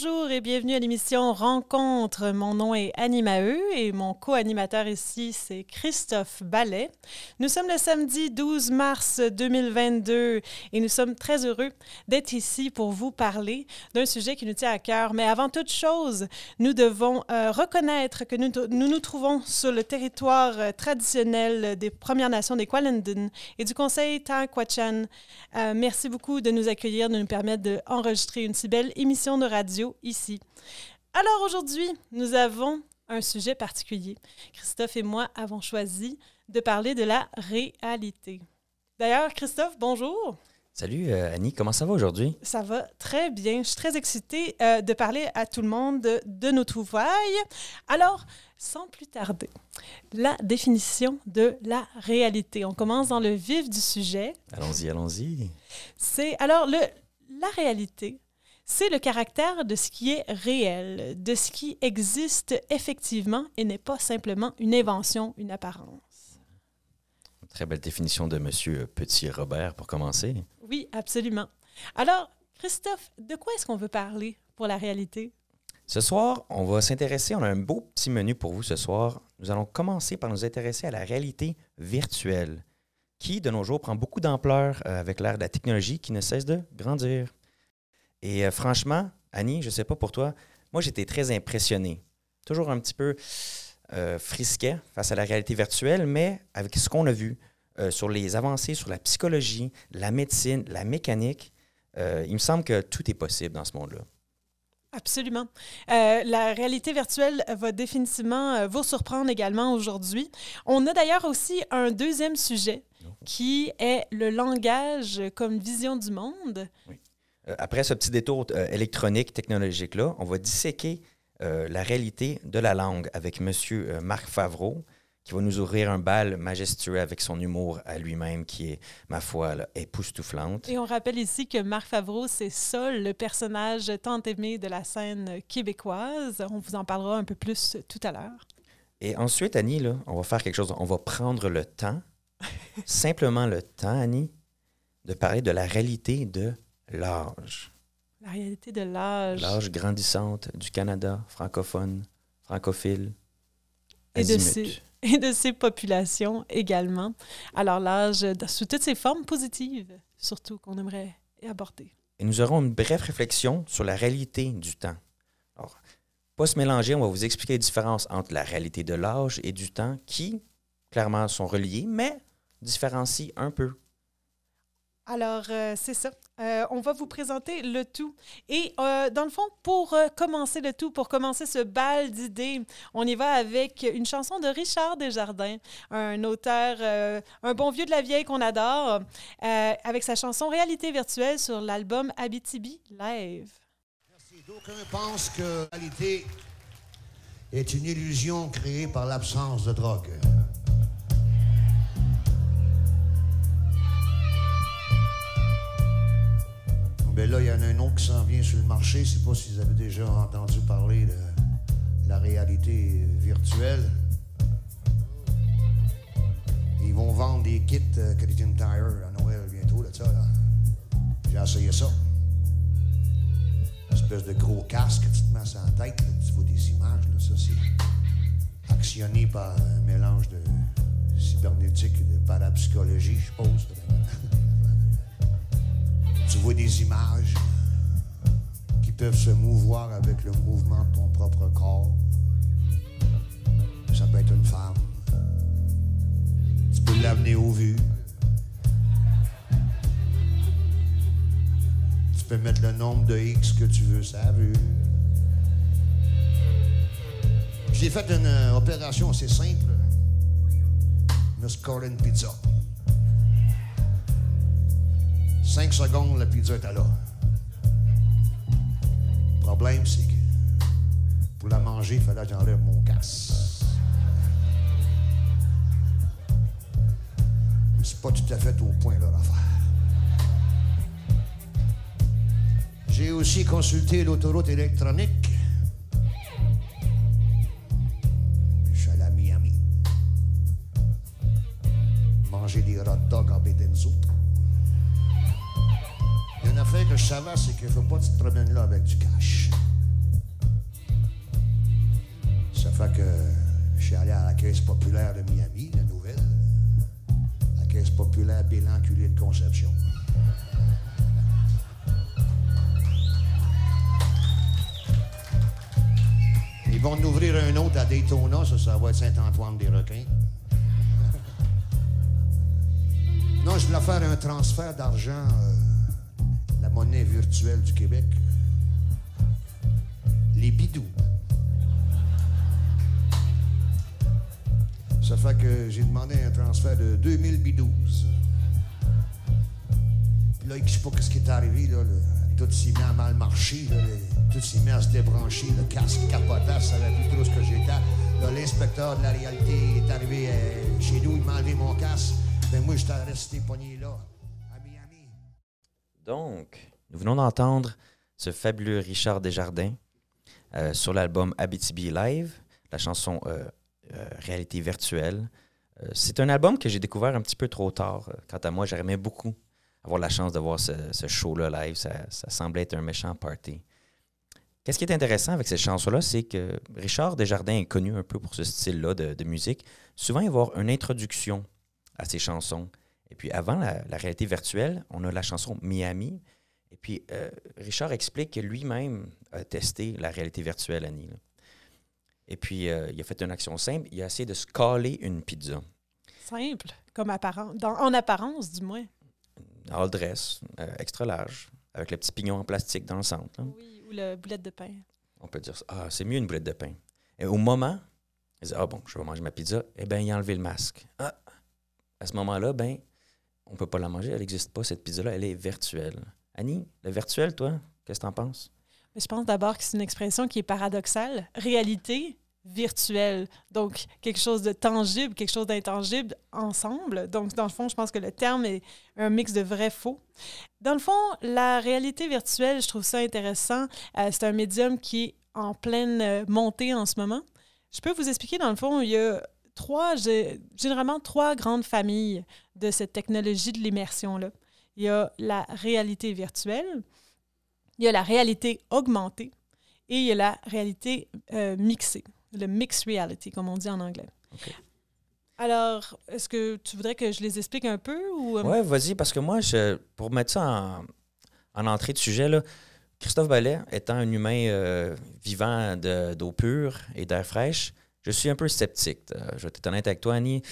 Bonjour et bienvenue à l'émission Rencontre. Mon nom est Annie Maheu et mon co-animateur ici, c'est Christophe Ballet. Nous sommes le samedi 12 mars 2022 et nous sommes très heureux d'être ici pour vous parler d'un sujet qui nous tient à cœur. Mais avant toute chose, nous devons euh, reconnaître que nous, nous, nous trouvons sur le territoire euh, traditionnel des Premières Nations des Kwalendon et du Conseil Taquachan. Euh, merci beaucoup de nous accueillir, de nous permettre d'enregistrer une si belle émission de radio ici. Alors aujourd'hui, nous avons un sujet particulier. Christophe et moi avons choisi de parler de la réalité. D'ailleurs, Christophe, bonjour. Salut euh, Annie, comment ça va aujourd'hui? Ça va très bien. Je suis très excitée euh, de parler à tout le monde de, de nos trouvailles. Alors, sans plus tarder, la définition de la réalité. On commence dans le vif du sujet. Allons-y, allons-y. C'est alors le, la réalité c'est le caractère de ce qui est réel, de ce qui existe effectivement et n'est pas simplement une invention, une apparence. Très belle définition de M. Petit Robert pour commencer. Oui, absolument. Alors, Christophe, de quoi est-ce qu'on veut parler pour la réalité? Ce soir, on va s'intéresser, on a un beau petit menu pour vous ce soir. Nous allons commencer par nous intéresser à la réalité virtuelle, qui de nos jours prend beaucoup d'ampleur euh, avec l'ère de la technologie qui ne cesse de grandir. Et euh, franchement, Annie, je ne sais pas pour toi, moi j'étais très impressionné. Toujours un petit peu euh, frisquet face à la réalité virtuelle, mais avec ce qu'on a vu euh, sur les avancées, sur la psychologie, la médecine, la mécanique, il me semble que tout est possible dans ce monde-là. Absolument. la réalité virtuelle va définitivement vous surprendre également aujourd'hui. On a d'ailleurs aussi un deuxième sujet oh. qui est le langage comme vision du monde. Oui. Euh, après ce petit détour euh, électronique, technologique-là, on va disséquer euh, la réalité de la langue avec M. Marc Favreau, qui va nous ouvrir un bal majestueux avec son humour à lui-même, qui est, ma foi, là, époustouflante. Et on rappelle ici que Marc Favreau, c'est Sol, le personnage tant aimé de la scène québécoise. On vous en parlera un peu plus tout à l'heure. Et ensuite, Annie, là, on va faire quelque chose. On va prendre le temps, simplement le temps, Annie, de parler de la réalité de l'âge. La réalité de l'âge. L'âge grandissante du Canada francophone, francophile. Et de, ses, et de ses populations également. Alors l'âge sous toutes ses formes positives, surtout qu'on aimerait aborder. Et nous aurons une brève réflexion sur la réalité du temps. Alors, pas se mélanger, on va vous expliquer les différences entre la réalité de l'âge et du temps qui, clairement, sont reliés, mais différencient un peu. Alors, euh, c'est ça. Euh, on va vous présenter le tout. Et euh, dans le fond, pour commencer le tout, pour commencer ce bal d'idées, on y va avec une chanson de Richard Desjardins, un auteur, un bon vieux de la vieille qu'on adore, avec sa chanson Réalité virtuelle sur l'album Abitibi Live. Merci. D'aucuns pensent que la réalité est une illusion créée par l'absence de drogue. Ben là, il y en a un autre qui s'en vient sur le marché. Je ne sais pas si vous avez déjà entendu parler de la réalité virtuelle. Ils vont vendre des kits euh, Canadian Tire à Noël bientôt, là, ça, J'ai essayé ça. Une espèce de gros casque que tu te mets sur la tête, tu vois des images, là, ça, c'est actionné par un mélange de cybernétique et de parapsychologie, je suppose tu vois des images qui peuvent se mouvoir avec le mouvement de ton propre corps. Ça peut être une femme. Tu peux l'amener au vu. Tu peux mettre le nombre de X que tu veux, ça vue. J'ai fait une euh, opération assez simple. Je me une pizza. Cinq secondes, la pizza est là. Le problème, c'est que pour la manger, il fallait que j'enlève mon casse. C'est pas tout à fait au point, leur affaire. J'ai aussi consulté l'autoroute électronique. Je suis allé à Miami. Manger des hot dogs en bédenzo affaire que je savais, c'est qu'il faut pas que tu te là avec du cash. Ça fait que je suis allé à la Caisse populaire de Miami, la nouvelle. La Caisse populaire bilan culé de conception. Ils vont ouvrir un autre à Daytona, ça, ça va être Saint-Antoine-des-Requins. non, je voulais faire un transfert d'argent, euh, monnaie virtuelle du Québec. Les bidous. Ça fait que j'ai demandé un transfert de 2000 bidous. Puis là, je sais pas ce qui est arrivé, là. le- tout s'y met à mal marcher, là, le- tout met à se débrancher, le casque capotait, ça savait plus trop ce que j'étais. L'inspecteur de la réalité est arrivé euh, chez nous, il m'a enlevé mon casque. Ben moi, j'étais resté pogné là. Donc, nous venons d'entendre ce fabuleux Richard Desjardins euh, sur l'album Abitibi Live, la chanson euh, euh, Réalité virtuelle. C'est un album que j'ai découvert un petit peu trop tard. Quant à moi, j'aurais beaucoup avoir la chance de voir ce, show-là live. Ça, semblait être un méchant party. Qu'est-ce qui est intéressant avec cette chanson-là, c'est que Richard Desjardins est connu un peu pour ce style-là de, de musique. Souvent, il va y avoir une introduction à ses chansons. Et puis avant la, la réalité virtuelle, on a la chanson Miami. Et puis euh, Richard explique que lui-même a testé la réalité virtuelle, Annie. là. Et puis euh, il a fait une action simple. Il a essayé de se caler une pizza. Simple, comme apparent, dans- en apparence, du moins. All dress, euh, extra large, avec le petit pignon en plastique dans le centre. là. Oui, ou le boulette de pain. On peut dire ça. Ah, c'est mieux une boulette de pain. Et au moment, il dit Ah bon, je vais manger ma pizza. Eh bien, il a enlevé le masque. Ah, à ce moment-là, ben, on peut pas la manger. Elle n'existe pas, cette pizza-là. Elle est virtuelle. Annie, le virtuel, toi, qu'est-ce que tu en penses? Je pense d'abord que c'est une expression qui est paradoxale. Réalité virtuelle. Donc, quelque chose de tangible, quelque chose d'intangible ensemble. Donc, dans le fond, je pense que le terme est un mix de vrai-faux. Dans le fond, la réalité virtuelle, je trouve ça intéressant. Euh, c'est un médium qui est en pleine montée en ce moment. Je peux vous expliquer, dans le fond, il y a trois, gé- généralement trois grandes familles de cette technologie de l'immersion-là. Il y a la réalité virtuelle, il y a la réalité augmentée et il y a la réalité euh, mixée, le mixed reality, comme on dit en anglais. Alors, est-ce que tu voudrais que je les explique un peu ou... euh, Ouais, vas-y, parce que moi, je, pour mettre ça en, en entrée de sujet, là, Christophe Ballet, étant un humain euh, vivant de- d'eau pure et d'air fraîche, je suis un peu sceptique. Euh, je vais être honnête avec toi, Annie.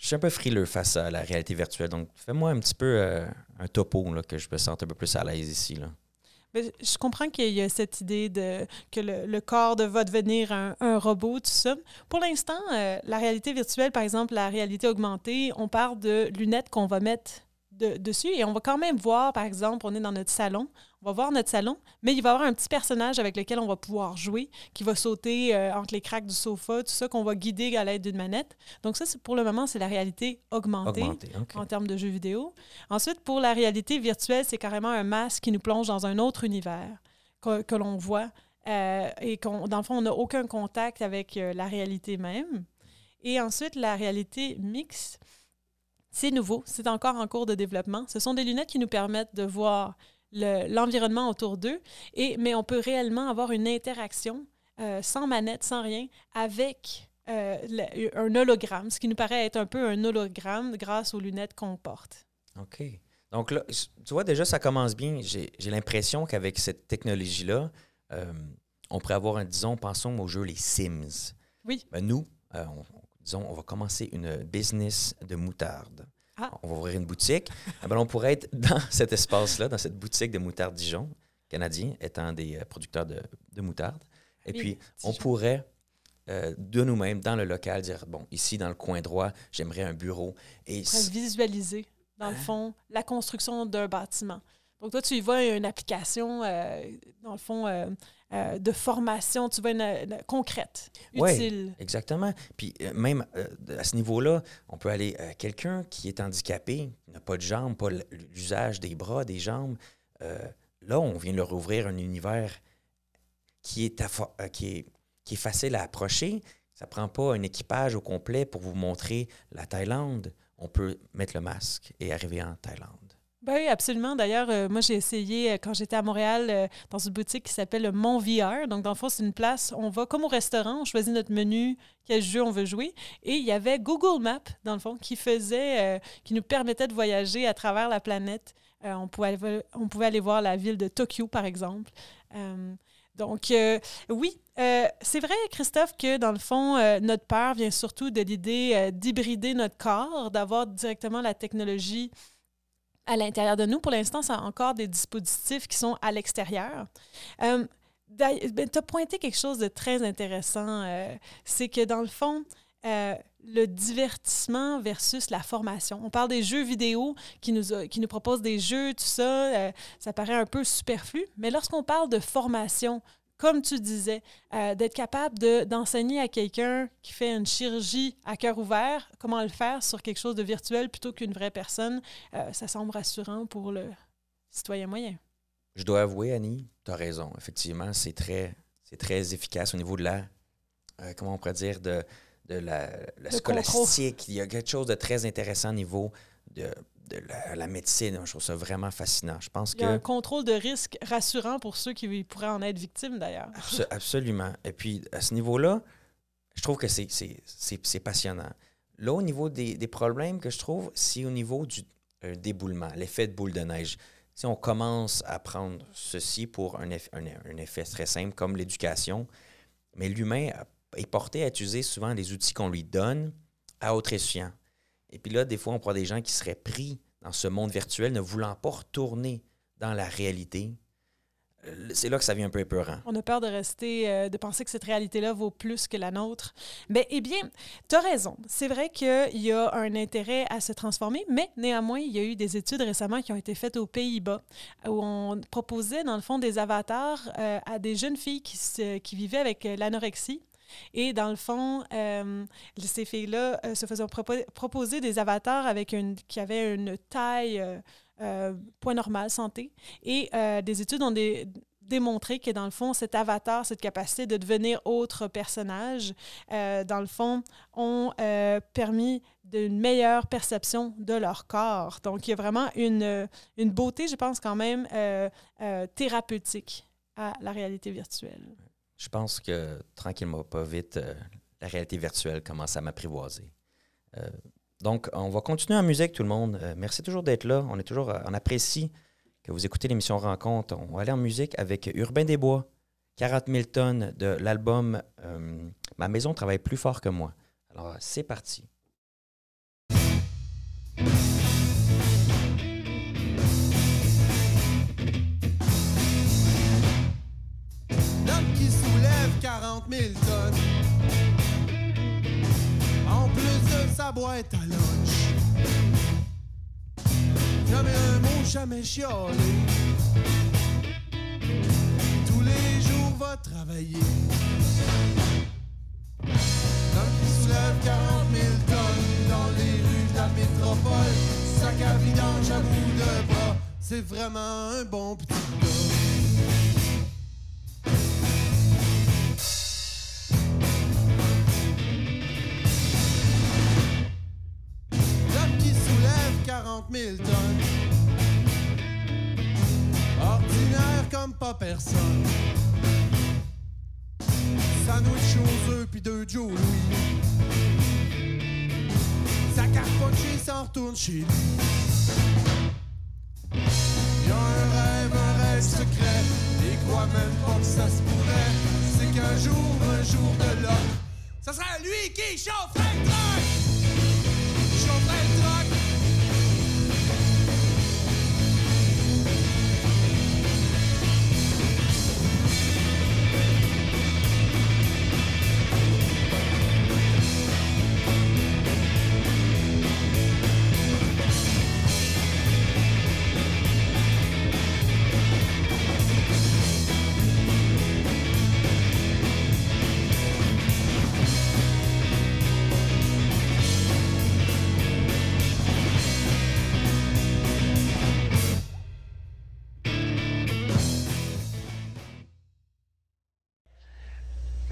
Je suis un peu frileux face à la réalité virtuelle. Donc, fais-moi un petit peu euh, un topo, là, que je me sente un peu plus à l'aise ici. Là. Ben, je comprends qu'il y a cette idée de que le, corps va devenir un, robot, tout ça. Pour l'instant, euh, la réalité virtuelle, par exemple, la réalité augmentée, on parle de lunettes qu'on va mettre de- dessus et on va quand même voir, par exemple, on est dans notre salon, on va voir notre salon, mais il va y avoir un petit personnage avec lequel on va pouvoir jouer, qui va sauter euh, entre les craques du sofa, tout ça, qu'on va guider à l'aide d'une manette. Donc ça, pour le moment, c'est la réalité augmentée en termes de jeux vidéo. Ensuite, pour la réalité virtuelle, c'est carrément un masque qui nous plonge dans un autre univers que, que l'on voit euh, et qu'on, dans le fond, on n'a aucun contact avec euh, la réalité même. Et ensuite, la réalité mixte, c'est nouveau, c'est encore en cours de développement. Ce sont des lunettes qui nous permettent de voir le- l'environnement autour d'eux, et, mais on peut réellement avoir une interaction euh, sans manette, sans rien, avec euh, le- un hologramme, ce qui nous paraît être un peu un hologramme grâce aux lunettes qu'on porte. OK. Donc là, tu vois, déjà, ça commence bien. J'ai l'impression qu'avec cette technologie-là, euh, on pourrait avoir, un, disons, pensons au jeu Les Sims. Oui. Ben, nous, on- on- disons, on va commencer une business de moutarde. Ah. On va ouvrir une boutique. Ah ben, on pourrait être dans cet espace-là, dans cette boutique de moutarde Dijon, canadien, étant des euh, producteurs de, de moutarde. Et Oui, puis, on Dijon. pourrait, euh, de nous-mêmes, dans le local, dire, bon, ici, dans le coin droit, j'aimerais un bureau. Et On pourrait visualiser, dans le fond, la construction d'un bâtiment. Donc, toi, tu y vois une application, euh, dans le fond, euh, euh, de formation, tu vois une, une- concrète, utile. Exactement. Puis euh, même euh, à ce niveau-là, on peut aller euh, quelqu'un qui est handicapé, qui n'a pas de jambes, pas l'usage des bras, des jambes. là, on vient leur ouvrir un univers qui est, qui est, qui est facile à approcher. Ça prend pas un équipage au complet pour vous montrer la Thaïlande. On peut mettre le masque et arriver en Thaïlande. Ben oui, absolument. D'ailleurs, euh, moi, j'ai essayé euh, quand j'étais à Montréal euh, dans une boutique qui s'appelle Mon VR. Donc, dans le fond, c'est une place, on va comme au restaurant, on choisit notre menu, quel jeu on veut jouer. Et il y avait Google Maps, dans le fond, qui faisait, qui nous permettait de voyager à travers la planète. on, pouvait on pouvait aller voir la ville de Tokyo, par exemple. donc, oui, c'est vrai, Christophe, que dans le fond, notre peur vient surtout de l'idée d'hybrider notre corps, d'avoir directement la technologie à l'intérieur de nous. Pour l'instant, c'est encore des dispositifs qui sont à l'extérieur. Euh, ben, tu as pointé quelque chose de très intéressant. Euh, c'est que dans le fond, euh, le divertissement versus la formation. On parle des jeux vidéo qui nous, qui nous proposent des jeux, tout ça, ça paraît un peu superflu, mais lorsqu'on parle de formation, comme tu disais, euh, d'être capable d'enseigner à quelqu'un qui fait une chirurgie à cœur ouvert comment le faire sur quelque chose de virtuel plutôt qu'une vraie personne, euh, ça semble rassurant pour le citoyen moyen. Je dois avouer, Annie, tu as raison. Effectivement, c'est très, très efficace au niveau de la, euh, comment on pourrait dire, de, de la, la scolastique. Il y a quelque chose de très intéressant au niveau de, de la, médecine. Je trouve ça vraiment fascinant. Je pense Il y a un contrôle de risque rassurant pour ceux qui pourraient en être victimes, d'ailleurs. absolument. Et puis, à ce niveau-là, je trouve que c'est passionnant. Là, au niveau des, problèmes que je trouve, c'est au niveau du euh, déboulement, l'effet de boule de neige. Si on commence à prendre ceci pour un, un, effet très simple comme l'éducation, mais l'humain est porté à utiliser souvent les outils qu'on lui donne à autre escient. Et puis là, des fois, on prend des gens qui seraient pris dans ce monde virtuel, ne voulant pas retourner dans la réalité. Euh, c'est là que ça devient un peu épeurant. On a peur de rester, euh, de penser que cette réalité-là vaut plus que la nôtre. Mais, eh bien, tu as raison. C'est vrai qu'il y a un intérêt à se transformer, mais néanmoins, il y a eu des études récemment qui ont été faites aux Pays-Bas où on proposait, dans le fond, des avatars euh, à des jeunes filles qui vivaient avec l'anorexie et dans le fond, euh, ces filles-là euh, se faisaient proposer des avatars avec une, qui avaient une taille euh, point normal, santé. Et des études ont démontré que dans le fond, cet avatar, cette capacité de devenir autre personnage, dans le fond, ont permis d'une meilleure perception de leur corps. Donc, il y a vraiment une, une beauté, je pense, quand même thérapeutique à la réalité virtuelle je pense que tranquillement, pas vite, euh, la réalité virtuelle commence à m'apprivoiser. Euh, donc, on va continuer en musique, tout le monde. Euh, merci toujours d'être là. On est toujours, on apprécie que vous écoutez l'émission Rencontre. On va aller en musique avec Urbain Desbois, 40 000 tonnes de l'album Ma maison travaille plus fort que moi. Alors, c'est parti. 000 tonnes. En plus de sa boîte à lunch. Jamais un mot, jamais chialé. Tous les jours va travailler. L'homme qui soulève 40 000 tonnes dans les rues de la métropole. Sac à vidange à bout de bras. C'est vraiment un bon petit gars. Ordinaire comme pas personne. Sandwich aux œufs puis deux Joe Louis. Sa chez s'en retourne chez lui. Y'a un rêve, un rêve secret. Et croit même pas que ça se pourrait. C'est qu'un jour, un jour de l'autre, ça sera lui qui chaufferait le!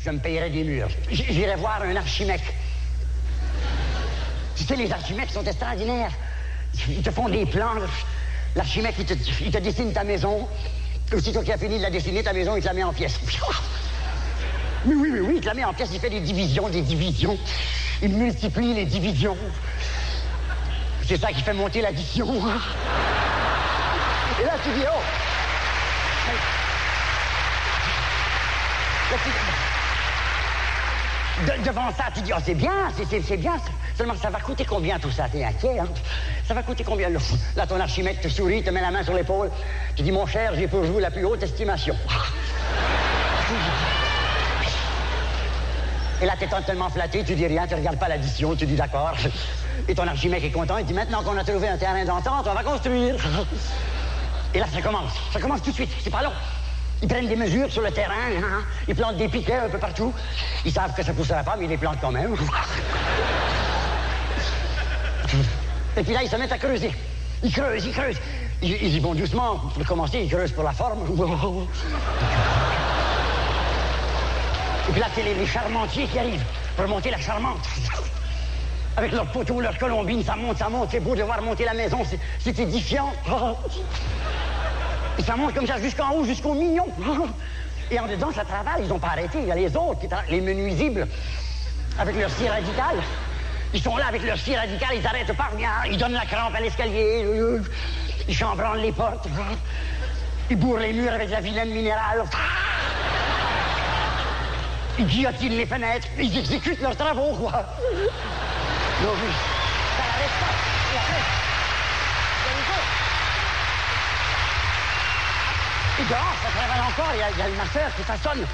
Je me payerais des murs. J'irai voir un archimèque. Tu sais, les archimèques sont extraordinaires. Ils te font des plans. L'archimètre, il te, il te dessine ta maison. Aussitôt qu'il a fini de la dessiner, ta maison, il te la met en pièces. Mais oui, oui, oui, il te la met en pièces, il fait des divisions, des divisions. Il multiplie les divisions. C'est ça qui fait monter l'addition. hein. Et là, tu dis, oh! De- devant ça, tu dis, oh, c'est bien, c'est- bien. Seulement, ça va coûter combien tout ça T'es inquiet, hein? Ça va coûter combien Là, Là, ton archimètre te sourit, te met la main sur l'épaule. Tu dis, mon cher, j'ai pour vous la plus haute estimation. Et là, t'es tellement flatté, tu dis rien, tu regardes pas l'addition, tu dis d'accord. Et ton archimètre est content, il dit, maintenant qu'on a trouvé un terrain d'entente, on va construire. Et là, ça commence. Ça commence tout de suite. C'est pas long. Ils prennent des mesures sur le terrain. hein. Ils plantent des piquets un peu partout. Ils savent que ça poussera pas, mais ils les plantent quand même. Et puis là, ils se mettent à creuser. Ils creusent, ils creusent. Ils, y vont doucement. Pour commencer, ils creusent pour la forme. Et puis là, c'est les, les charmentiers qui arrivent pour monter la charmante. Avec leurs poteaux, leurs colombines, ça monte, ça monte. C'est beau de voir monter la maison, c'est édifiant. Et ça monte comme ça jusqu'en haut, jusqu'au mignon. Et en dedans, ça travaille, ils n'ont pas arrêté. Il y a les autres, qui les menuisibles, avec leur scie radicale. Ils sont là avec leur scie radicale, ils n'arrêtent pas. Ils donnent la crampe à l'escalier. Ils chambranlent les portes. Ils bourrent les murs avec la vilaine minérale. Ils guillotinent les fenêtres. Ils exécutent leurs travaux, quoi. Oui. Ça n'arrête pas. Et après, il y a les autres. Dehors, ça travaille encore. Il y a, il y a le masseur qui façonne.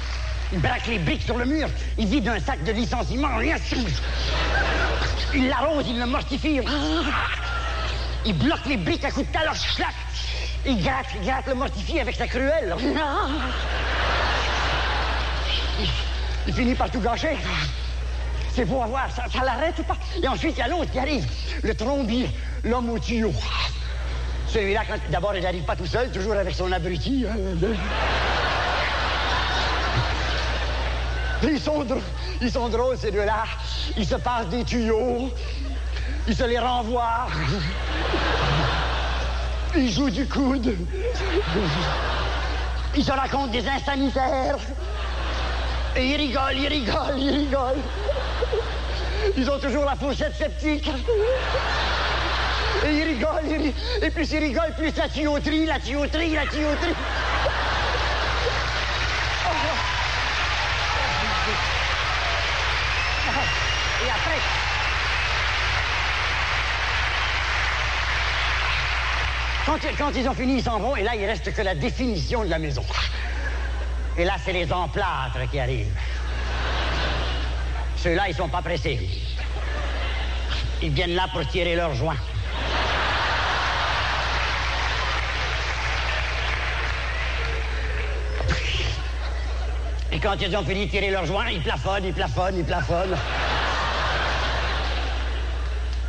Il braque les briques sur le mur. Il vide un sac de licenciement. Rien. Il l'arrose, il le mortifie. Il bloque les briques à coups de talon. Schlac. Il gratte, il gratte le mortifie avec sa cruelle. Il, il finit par tout gâcher. C'est beau à voir, ça, ça l'arrête ou pas? Et ensuite, il y a l'autre qui arrive, le trombier, l'homme au tuyau. Celui-là, quand- d'abord, il n'arrive pas tout seul, toujours avec son abruti. hein. Ils sont, drôles, ils sont drôles, ces deux-là. Ils se passent des tuyaux. Ils se les renvoient. Ils jouent du coude. Ils se racontent des insanitaires. Et ils rigolent, ils rigolent, ils rigolent. Ils ont toujours la fourchette sceptique. Et ils rigolent, ils ri- et plus ils rigolent, plus la tuyauterie, la tuyauterie, la tuyauterie. Et après... Quand, quand ils ont fini, ils s'en vont, et là, il reste que la définition de la maison. Et là, c'est les emplâtres qui arrivent. Ceux-là, ils sont pas pressés. Ils viennent là pour tirer leurs joints. Quand ils ont fini de tirer leurs joints, ils plafonnent, ils plafonnent, ils plafonnent.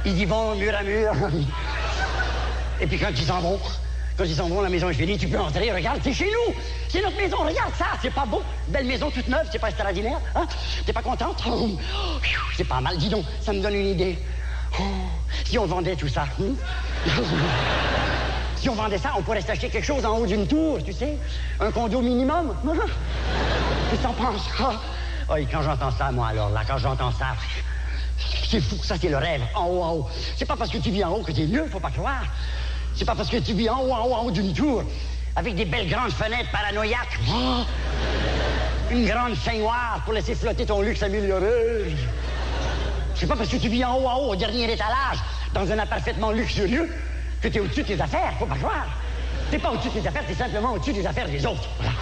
Ils y vont mur à mur. Et puis quand ils s'en vont, quand ils s'en vont, la maison est finie, tu peux entrer, regarde, c'est chez nous. C'est notre maison, regarde ça, c'est pas beau. Belle maison toute neuve, c'est pas extraordinaire, hein? T'es pas contente? Oh, c'est pas mal, dis donc, ça me donne une idée. Oh, si on vendait tout ça, hein? Si on vendait ça, on pourrait s'acheter quelque chose en haut d'une tour, tu sais? Un condo minimum. Que t'en penses? Ah, oh, et quand j'entends ça, moi, alors, là, quand j'entends ça, c'est fou, ça, c'est le rêve, en haut, en haut. C'est pas parce que tu vis en haut que t'es mieux, faut pas croire. C'est pas parce que tu vis en haut, en haut, en haut d'une tour, avec des belles grandes fenêtres paranoïaques. Oh, une grande noire pour laisser flotter ton luxe amélioré. C'est pas parce que tu vis en haut, en haut, au dernier étalage, dans un appart parfaitement luxurieux, que t'es au-dessus de tes affaires, faut pas croire. T'es pas au-dessus de tes affaires, t'es simplement au-dessus des affaires des autres. Voilà.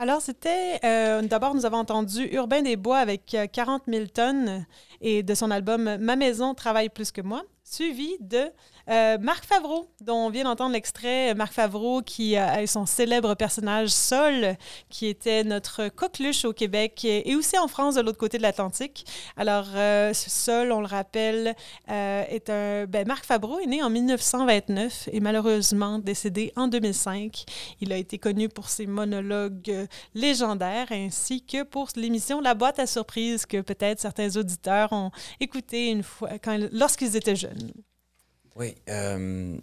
Alors, c'était. euh, D'abord, nous avons entendu Urbain des Bois avec euh, 40 000 tonnes et de son album Ma maison travaille plus que moi, suivi de Euh, Marc Favreau, dont on vient d'entendre l'extrait, Marc Favreau qui a son célèbre personnage Sol, qui était notre coqueluche au Québec et aussi en France de l'autre côté de l'Atlantique. Alors, euh, Sol, on le rappelle, euh, est un... Ben, Marc Favreau est né en 1929 et malheureusement décédé en 2005. Il a été connu pour ses monologues légendaires ainsi que pour l'émission La boîte à surprise que peut-être certains auditeurs ont écouté une fois lorsqu'ils étaient jeunes. Oui. Euh,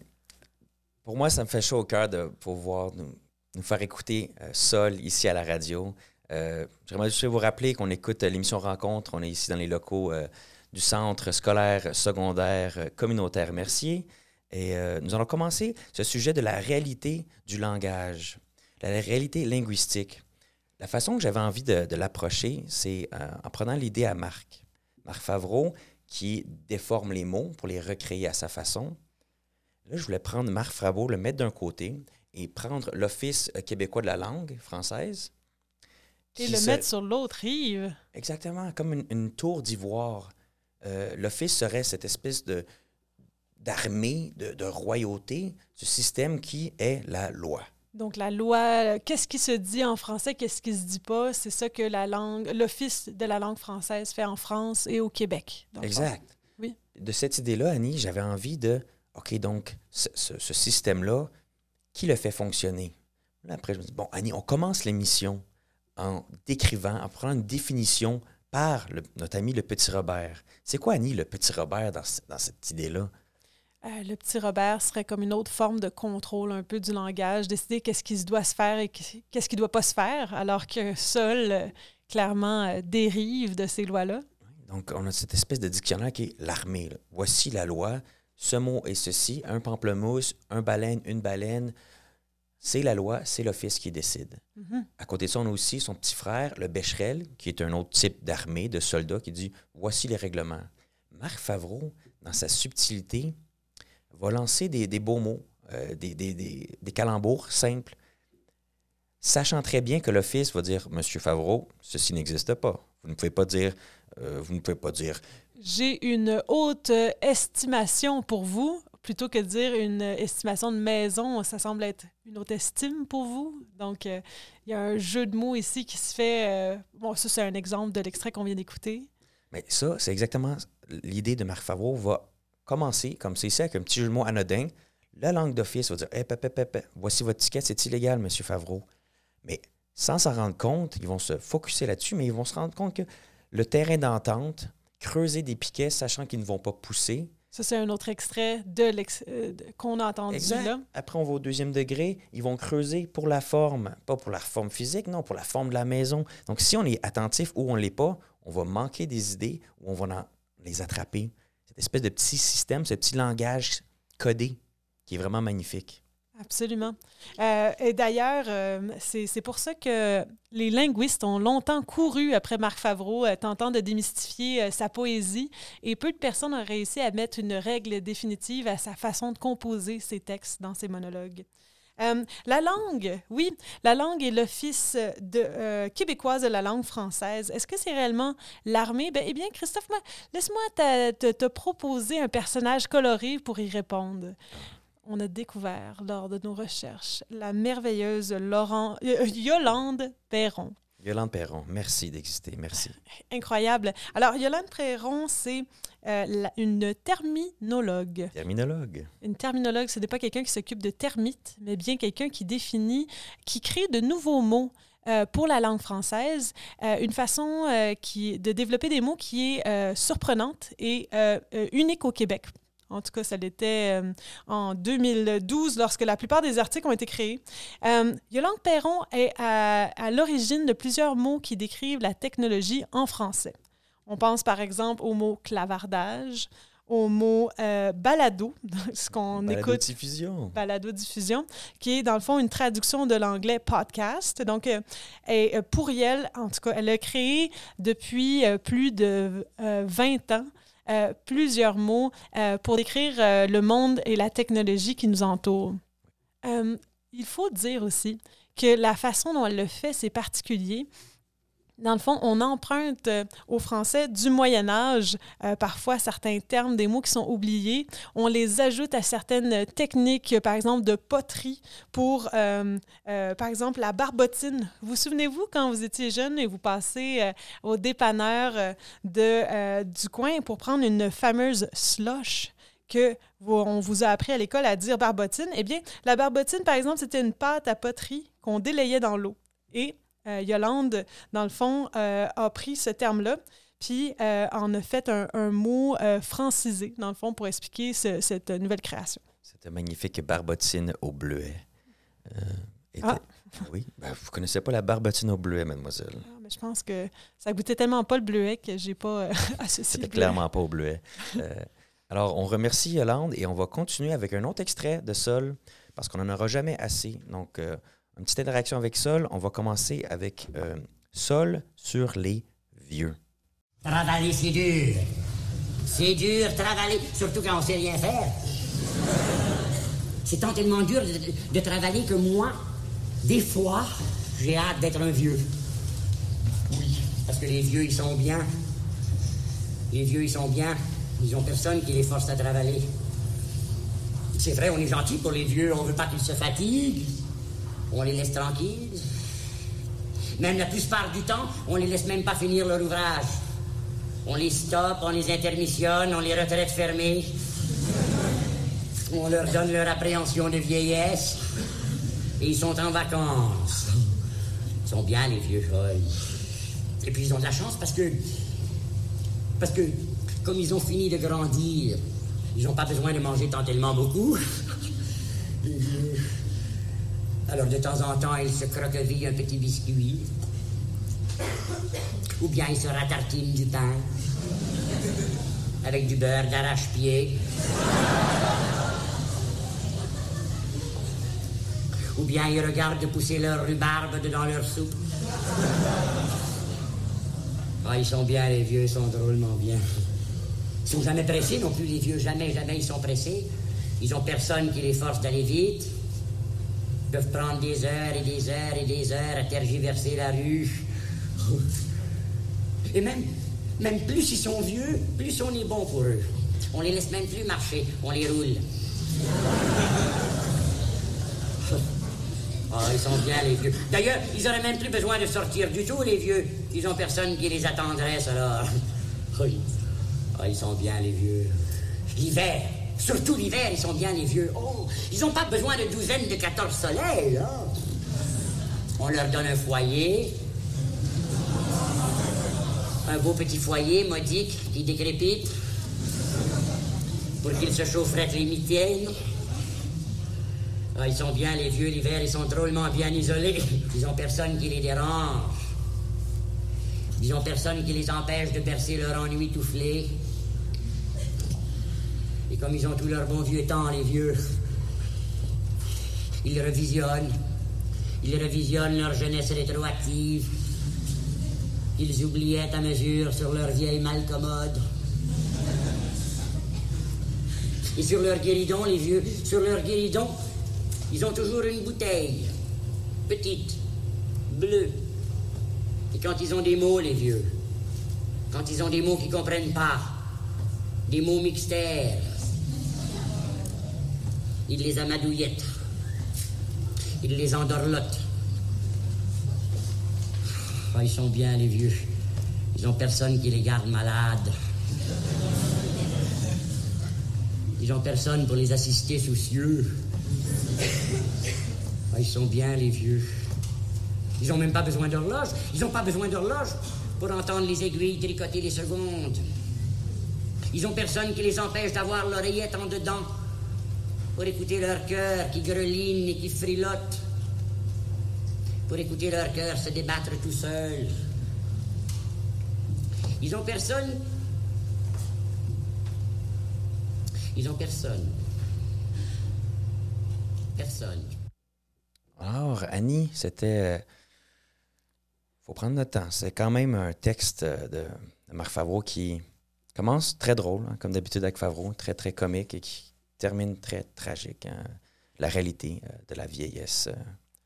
pour moi, ça me fait chaud au cœur de pouvoir nous, faire écouter euh, Sol ici à la radio. Euh, J'aimerais juste vous rappeler qu'on écoute l'émission Rencontre. On est ici dans les locaux euh, du Centre scolaire secondaire communautaire Mercier. Et nous allons commencer ce sujet de la réalité du langage, la réalité linguistique. La façon que j'avais envie de l'approcher, c'est en prenant l'idée à Marc. Marc Favreau, qui déforme les mots pour les recréer à sa façon. Là, je voulais prendre Marc Frabo, le mettre d'un côté et prendre l'Office québécois de la langue française. Et le mettre sur l'autre rive. Exactement, comme une, tour d'ivoire. Euh, L'Office serait cette espèce de d'armée, de, de royauté, ce système qui est la loi. Donc, la loi, qu'est-ce qui se dit en français, qu'est-ce qui se dit pas, c'est ça que la langue, l'Office de la langue française fait en France et au Québec. exact. Oui. De cette idée-là, Annie, j'avais envie de, OK, donc, ce, système-là, qui le fait fonctionner? après, je me dis, bon, Annie, on commence l'émission en décrivant, en prenant une définition par notre ami le petit Robert. C'est quoi, Annie, le petit Robert dans, dans cette idée-là? Euh, le petit Robert serait comme une autre forme de contrôle un peu du langage, décider qu'est-ce qui se doit se faire et qu'est-ce qui ne doit pas se faire, alors que seul, euh, clairement, euh, dérive de ces lois-là. Donc, on a cette espèce de dictionnaire qui est l'armée. Voici la loi, ce mot est ceci, un pamplemousse, un baleine, une baleine. C'est la loi, c'est l'office qui décide. Mm-hmm. À côté de ça, on a aussi son petit frère, le Becherel, qui est un autre type d'armée, de soldats, qui dit Voici les règlements. Marc Favreau, dans sa subtilité, va lancer des, beaux mots, euh, des, des, calembours simples, sachant très bien que l'Office va dire Monsieur Favreau, ceci n'existe pas. Vous ne pouvez pas dire. Euh, vous ne pouvez pas dire. J'ai une haute estimation pour vous, plutôt que de dire une estimation de maison, ça semble être une haute estime pour vous. Donc, euh, il y a un jeu de mots ici qui se fait. bon, ça, c'est un exemple de l'extrait qu'on vient d'écouter. Mais ça, c'est exactement l'idée de Marc Favreau va commencer, comme c'est ça, avec un petit jeu de mots anodin. La langue d'office va dire hey, voici votre ticket, c'est illégal, M. Favreau. Mais sans s'en rendre compte, ils vont se focuser là-dessus, mais ils vont se rendre compte que le terrain d'entente, creuser des piquets, sachant qu'ils ne vont pas pousser. Ça, c'est un autre extrait de euh, qu'on a entendu là. Après, on va au deuxième degré. Ils vont creuser pour la forme, pas pour la forme physique, non, pour la forme de la maison. Donc, si on est attentif ou on ne l'est pas, on va manquer des idées ou on va les attraper espèce de petit système, ce petit langage codé qui est vraiment magnifique. Absolument. Euh, et d'ailleurs, euh, c'est pour ça que les linguistes ont longtemps couru après Marc Favreau, euh, tentant de démystifier sa poésie, et peu de personnes ont réussi à mettre une règle définitive à sa façon de composer ses textes dans ses monologues. Euh, la langue, oui, la langue est l'Office de, euh, québécoise de la langue française. Est-ce que c'est réellement l'armée? Ben, eh bien, Christophe, laisse-moi te, proposer un personnage coloré pour y répondre. On a découvert lors de nos recherches la merveilleuse euh, Yolande Perron. Yolande Perron, merci d'exister, merci. Incroyable. Alors, Yolande Perron, c'est euh, une terminologue. Terminologue. Une terminologue, ce n'est pas quelqu'un qui s'occupe de termites, mais bien quelqu'un qui définit, qui crée de nouveaux mots. Euh, pour la langue française, euh, une façon qui, de développer des mots qui est surprenante et unique au Québec. En tout cas, ça l'était en 2012 lorsque la plupart des articles ont été créés. Yolande Perron est à, l'origine de plusieurs mots qui décrivent la technologie en français. On pense par exemple au mot clavardage, au mot euh, balado, ce qu'on balado écoute. Diffusion. Balado diffusion, qui est dans le fond une traduction de l'anglais podcast. Donc, euh, et, euh, pour elle, en tout cas, elle a créé depuis plus de 20 ans euh, plusieurs mots euh, pour décrire euh, le monde et la technologie qui nous entoure. il faut dire aussi que la façon dont elle le fait, c'est particulier dans le fond, on emprunte euh, au français du Moyen Âge, euh, parfois certains termes, des mots qui sont oubliés. On les ajoute à certaines techniques, par exemple de poterie, pour, euh, par exemple, la barbotine. Vous souvenez-vous quand vous étiez jeune et vous passez au dépanneur de, du coin pour prendre une fameuse slush? que on vous a appris à l'école à dire barbotine, eh bien, la barbotine, par exemple, c'était une pâte à poterie qu'on délayait dans l'eau. Et euh, Yolande, dans le fond, euh, a pris ce terme-là, puis euh, en a fait un, mot francisé, dans le fond, pour expliquer cette nouvelle création. Cette magnifique barbotine au bleuet. Ah. Oui, ben, vous ne connaissez pas la barbotine au bleuet, mademoiselle? Ah, mais je pense que ça goûtait tellement pas le bleuet que j'ai pas associé. C'était clairement pas au bleuet. alors, on remercie Yolande et on va continuer avec un autre extrait de Sol parce qu'on n'en aura jamais assez. Donc, une petite interaction avec Sol. On va commencer avec euh, Sol sur les vieux. Travailler, c'est dur. C'est dur, travailler, surtout quand on sait rien faire. C'est tant tellement dur de, travailler que moi, des fois, j'ai hâte d'être un vieux. Oui, parce que les vieux, ils sont bien. Les vieux, ils sont bien. Ils ont personne qui les force à travailler. C'est vrai, on est gentil pour les vieux, on veut pas qu'ils se fatiguent. On les laisse tranquilles. Même la plupart du temps, on les laisse même pas finir leur ouvrage. On les stoppe, on les intermissionne, on les retraite fermées. On leur donne leur appréhension de vieillesse. Et ils sont en vacances. Ils sont bien, les vieux folles. Et puis ils ont de la chance parce que. Parce que, comme ils ont fini de grandir, ils n'ont pas besoin de manger tant tellement beaucoup. Alors de temps en temps, il se croqueville un petit biscuit. Ou bien il se ratartine du pain. Avec du beurre d'arrache-pied. Ou bien ils regardent pousser leur rhubarbe dans leur soupe. Ah, ils sont bien, les vieux, ils sont drôlement bien. Ils sont jamais pressés non plus, les vieux, jamais, jamais ils sont pressés. Ils ont personne qui les force d'aller vite peuvent prendre des heures et des heures et des heures à tergiverser la rue. Et même, même plus ils sont vieux, plus on est bon pour eux. On les laisse même plus marcher, on les roule. Ah, ils sont bien, les vieux. D'ailleurs, ils auraient même plus besoin de sortir du tout, les vieux. Ils ont personne qui les attendrait, alors. Oui. Ah, ils sont bien, les vieux. L'hiver, Surtout l'hiver, ils sont bien les vieux. Oh, ils n'ont pas besoin de douzaines de 14 soleils. On leur donne un foyer. Un beau petit foyer modique qui décrépite pour qu'ils se chaufferaient les mitaines. Ah, ils sont bien les vieux l'hiver, ils sont drôlement bien isolés. Ils n'ont personne qui les dérange. Ils n'ont personne qui les empêche de percer leur ennui toufflé. Et comme ils ont tout leur bon vieux temps, les vieux, ils revisionnent. Ils revisionnent leur jeunesse rétroactive. Ils oubliaient à mesure sur leur vieille malcommode. Et sur leur guéridon, les vieux, sur leur guéridon, ils ont toujours une bouteille, petite, bleue. Et quand ils ont des mots, les vieux, quand ils ont des mots qu'ils comprennent pas, des mots mixtères, il les amadouillette. Il les endorlote. Ah, ils sont bien, les vieux. Ils ont personne qui les garde malades. Ils ont personne pour les assister soucieux. Ah, ils sont bien, les vieux. Ils n'ont même pas besoin d'horloge. Ils n'ont pas besoin d'horloge pour entendre les aiguilles tricoter les secondes. Ils ont personne qui les empêche d'avoir l'oreillette en dedans pour écouter leur cœur qui greline et qui frilote, pour écouter leur cœur se débattre tout seul. Ils ont personne. Ils ont personne. Personne. Alors, Annie, c'était. faut prendre notre temps. C'est quand même un texte de, Marc Favreau qui commence très drôle, hein, comme d'habitude avec Favreau, très, très comique et qui termine très tragique. Hein, la réalité euh, de la vieillesse euh,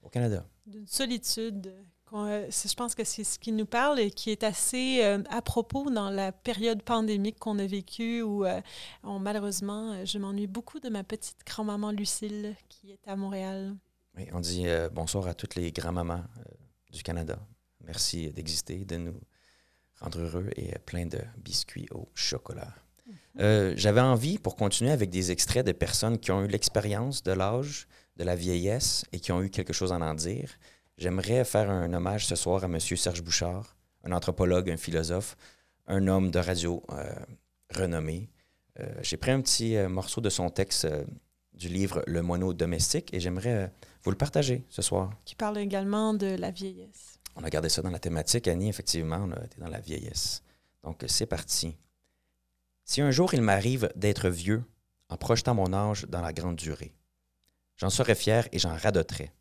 au Canada. D'une solitude euh, je pense que c'est ce qui nous parle et qui est assez euh, à propos dans la période pandémique qu'on a vécue où, euh, on- malheureusement, je m'ennuie beaucoup de ma petite grand-maman Lucille qui est à Montréal. Oui, on dit euh, bonsoir à toutes les grands-mamans euh, du Canada. Merci d'exister, de nous rendre heureux et plein de biscuits au chocolat. Euh, J'avais envie, pour continuer, avec des extraits de personnes qui ont eu l'expérience de l'âge, de la vieillesse et qui ont eu quelque chose à en dire. J'aimerais faire un hommage ce soir à M. Serge Bouchard, un anthropologue, un philosophe, un homme de radio euh, renommé. Euh, J'ai pris un petit morceau de son texte du livre Le moineau domestique et j'aimerais vous le partager ce soir. qui parle également de la vieillesse. On a gardé ça dans la thématique, Annie, effectivement, on a été dans la vieillesse. Donc, c'est parti. Si un jour il m'arrive d'être vieux, en projetant mon âge dans la grande durée, j'en serais fier et j'en radoterais.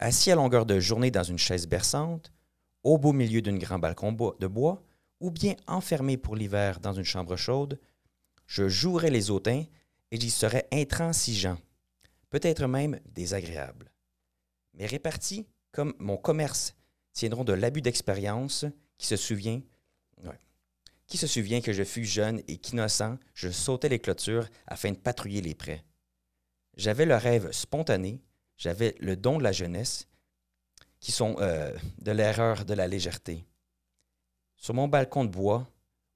Assis à longueur de journée dans une chaise berçante, au beau milieu d'un grand balcon de bois, ou bien enfermé pour l'hiver dans une chambre chaude, je jouerais les hautains et j'y serais intransigeant, peut-être même désagréable. Mais répartis comme mon commerce tiendront de l'abus d'expérience qui se souvient qui se souvient que je fus jeune et qu'innocent, je sautais les clôtures afin de patrouiller les prés. J'avais le rêve spontané, j'avais le don de la jeunesse, qui sont euh, de l'erreur de la légèreté. Sur mon balcon de bois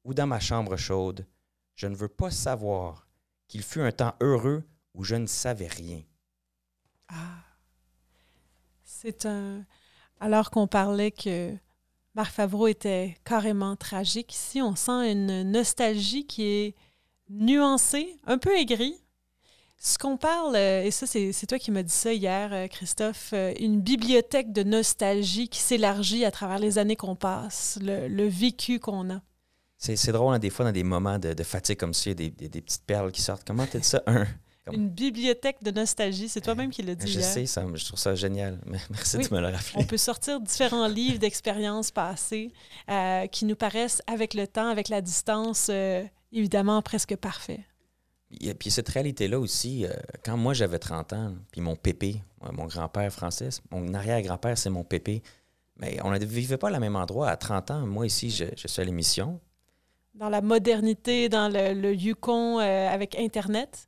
ou dans ma chambre chaude, je ne veux pas savoir qu'il fut un temps heureux où je ne savais rien. Ah. C'est un. Alors qu'on parlait que Marc Favreau était carrément tragique, ici, on sent une nostalgie qui est nuancée, un peu aigrie. Ce qu'on parle, euh, et ça, c'est toi qui m'as dit ça hier, euh, Christophe, euh, une bibliothèque de nostalgie qui s'élargit à travers les années qu'on passe, le, vécu qu'on a. C'est drôle, hein, des fois, dans des moments de, fatigue comme ça, il y a des, des- petites perles qui sortent. Comment tu dit ça? Un. Comme- Une bibliothèque de nostalgie, c'est toi-même qui l'as dit Je hier. sais, ça, je trouve ça génial. Merci Oui. de me le On rappeler. peut sortir différents livres d'expériences passées euh, qui nous paraissent, avec le temps, avec la distance, euh, évidemment presque parfaits. Et puis cette réalité-là aussi, euh, quand moi j'avais 30 ans, puis mon pépé, mon grand-père français, mon arrière-grand-père, c'est mon pépé, mais on ne vivait pas à la même endroit. À 30 ans, moi ici, je, je suis à l'émission. Dans la modernité, dans le, le Yukon euh, avec Internet.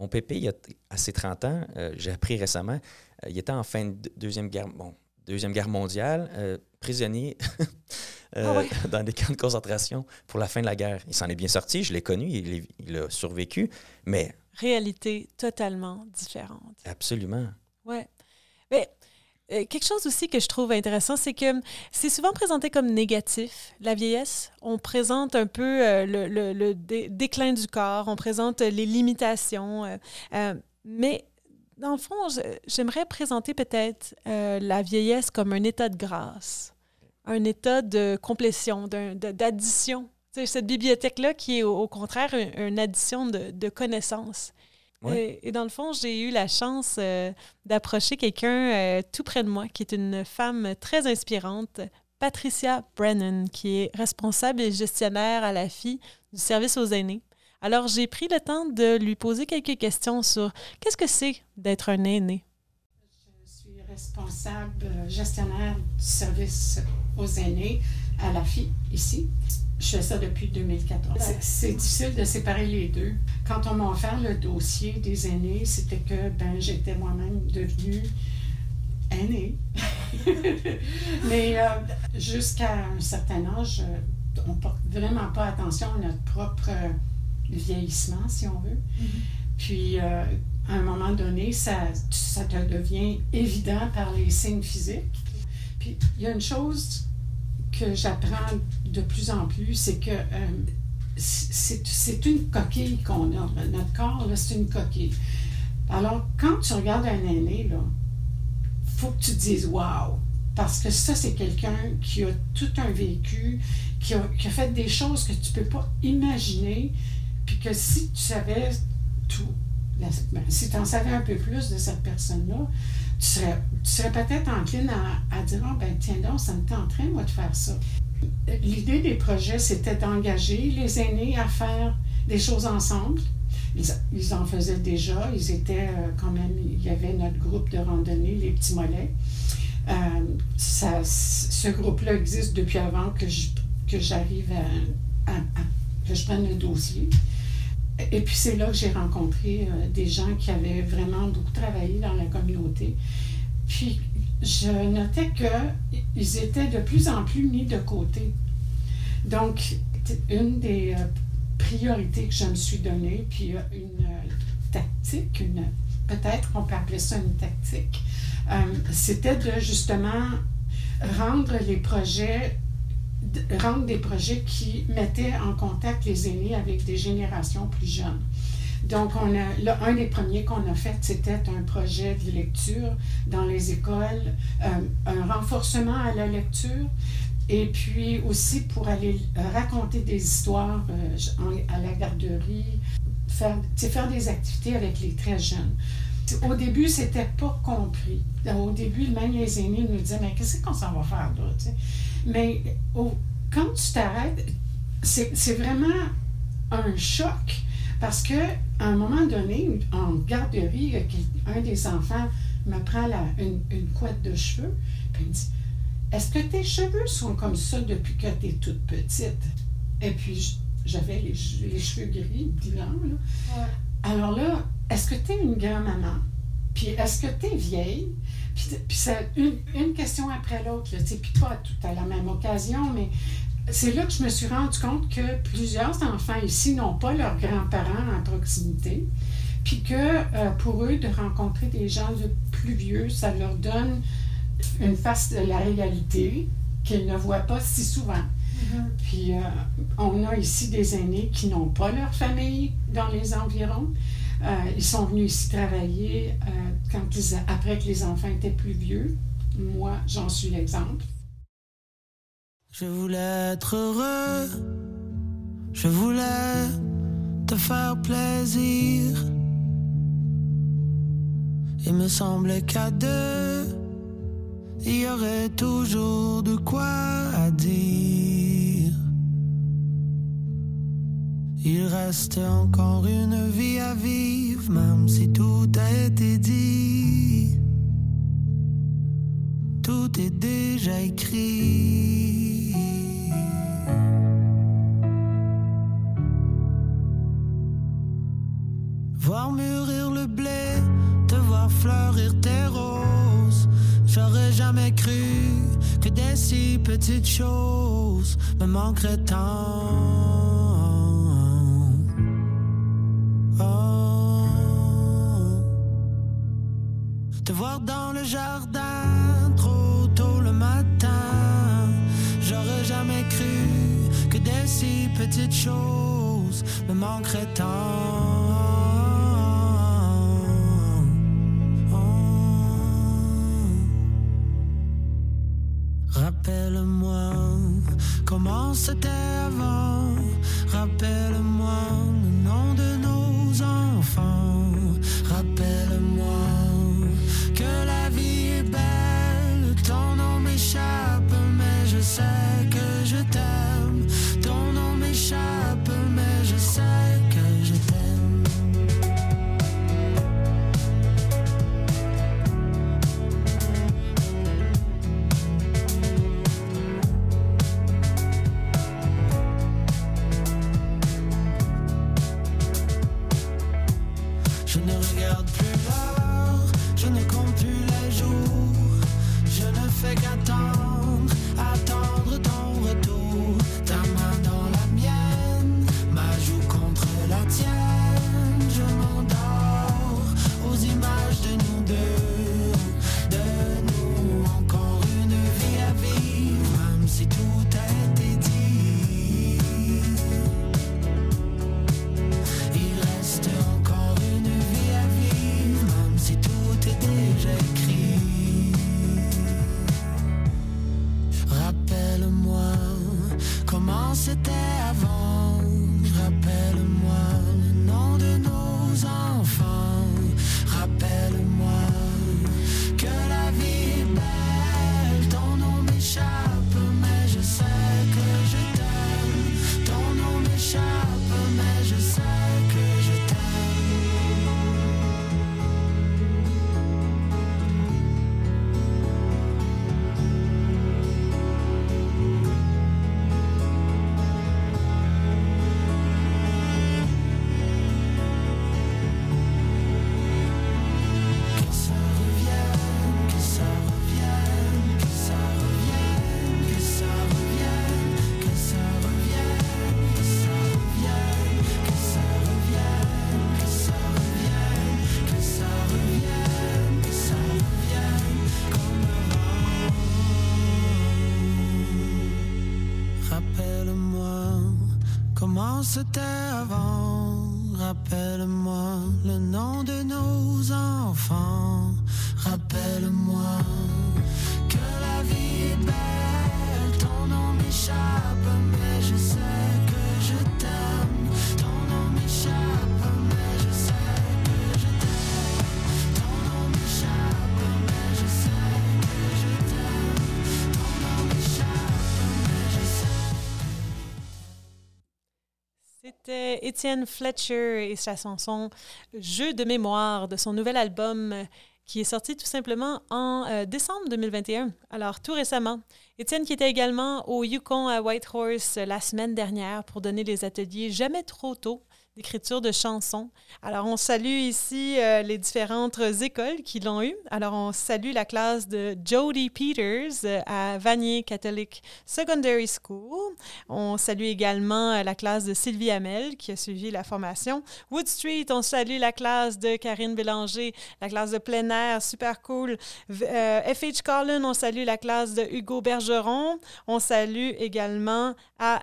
Mon pépé, il a, à ses 30 ans, euh, j'ai appris récemment, euh, il était en fin de deux- deuxième guerre, bon, deuxième guerre mondiale, euh, prisonnier Ah ouais. dans des camps de concentration pour la fin de la guerre. Il s'en est bien sorti, je l'ai connu, il, est- il a survécu, mais Réalité totalement différente. absolument. Ouais. Mais euh, quelque chose aussi que je trouve intéressant, c'est que c'est souvent présenté comme négatif, la vieillesse. On présente un peu euh, le, le- le dé- déclin du corps, on présente les limitations. euh, euh, mais dans le fond, j'aimerais présenter peut-être euh, la vieillesse comme un état de grâce, un état de complétion, d'addition. Cette bibliothèque-là qui est au, contraire une, addition de connaissances. Et dans le fond, j'ai eu la chance euh, d'approcher quelqu'un euh, tout près de moi, qui est une femme très inspirante, Patricia Brennan, qui est responsable et gestionnaire à la FI du service aux aînés. Alors, j'ai pris le temps de lui poser quelques questions sur qu'est-ce que c'est d'être un aîné? Suis responsable euh, gestionnaire du service aux aînés à la FI, ici. Je fais ça depuis 2014. C'est- difficile de séparer les deux. Quand on m'a offert le dossier des aînés, c'était que ben, j'étais moi-même devenue aînée. Mais euh, jusqu'à un certain âge, euh, on ne porte vraiment pas attention à notre propre vieillissement, si on veut. Puis, euh, à un moment donné, ça, ça te devient évident par les signes physiques. Puis, il y a une chose que j'apprends de plus en plus, c'est que euh, c'est une coquille qu'on a. Notre corps, c'est une coquille. Alors, quand tu regardes un aîné, là, faut que tu te dises Waouh! Parce que ça, c'est quelqu'un qui a tout un vécu, qui a, qui a fait des choses que tu ne peux pas imaginer, puis que si tu savais tout, ben, si tu en savais un peu plus de cette personne-là, tu serais, peut-être encline à, dire Ah, ben tiens donc, ça me tenterait, moi, de faire ça. L'idée des projets, c'était d'engager les aînés à faire des choses ensemble. Ils, en faisaient déjà. Ils étaient euh, quand même, il y avait notre groupe de randonnée, les petits mollets. Euh, ça, ce groupe-là existe depuis avant que j'arrive à- que je prenne le dossier. Et puis c'est là que j'ai rencontré euh, des gens qui avaient vraiment beaucoup travaillé dans la communauté. Puis je notais qu'ils étaient de plus en plus mis de côté. Donc, une des euh, priorités que je me suis donnée, puis euh, une tactique, une peut-être on peut appeler ça une tactique, c'était de justement rendre les projets rendre des projets qui mettaient en contact les aînés avec des générations plus jeunes. Donc, on a, là, un des premiers qu'on a fait, c'était un projet de lecture dans les écoles, euh, un renforcement à la lecture, et puis aussi pour aller raconter des histoires euh, à la garderie, faire, faire des activités avec les très jeunes. Au début, c'était pas compris. Au début, même les aînés nous disaient Mais qu'est-ce qu'on s'en va faire là? Mais quand tu t'arrêtes, c'est vraiment un choc parce que à un moment donné, en garderie, un des enfants me prend la- une, une couette de cheveux, puis il me dit Est-ce que tes cheveux sont comme ça depuis que tu es toute petite? Et puis j'avais les cheveux gris, blancs. Là. Alors là, est-ce que tu es une grand-maman? Puis est-ce que tu es vieille? Puis, puis c'est une, une question après l'autre, là, tu sais, puis pas tout à la même occasion, mais c'est là que je me suis rendu compte que plusieurs enfants ici n'ont pas leurs grands-parents à proximité, puis que euh, pour eux, de rencontrer des gens de plus vieux, ça leur donne une face de la réalité qu'ils ne voient pas si souvent. Puis euh, on a ici des aînés qui n'ont pas leur famille dans les environs. Euh, ils sont venus ici travailler euh, quand ils après que les enfants étaient plus vieux. Moi, j'en suis l'exemple. Je voulais être heureux, je voulais te faire plaisir. Il me semblait qu'à deux, il y aurait toujours de quoi à dire. Il reste encore une vie à vivre, même si tout a été dit. Tout est déjà écrit. Voir mûrir le blé, te voir fleurir tes roses. J'aurais jamais cru que des si petites choses me manqueraient tant. Jardin trop tôt le matin. J'aurais jamais cru que des si petites choses me manqueraient tant. Rappelle-moi comment c'était avant. Rappelle-moi c'était avant. Rappelle-moi le nom de nos enfants. Rappelle-moi que la vie est belle. Ton nom m'échappe, C'était Étienne Fletcher et sa chanson Jeu de mémoire de son nouvel album euh, qui est sorti tout simplement en euh, décembre 2021, alors tout récemment. Étienne qui était également au Yukon à Whitehorse euh, la semaine dernière pour donner les ateliers Jamais trop tôt d'écriture de chansons. Alors, on salue ici euh, les différentes écoles qui l'ont eu. Alors, on salue la classe de Jody Peters euh, à Vanier Catholic Secondary School. On salue également euh, la classe de Sylvie Hamel qui a suivi la formation. Wood Street, on salue la classe de Karine Bélanger, la classe de plein air, super cool. FH Collin, on salue la classe de Hugo Bergeron. On salue également à,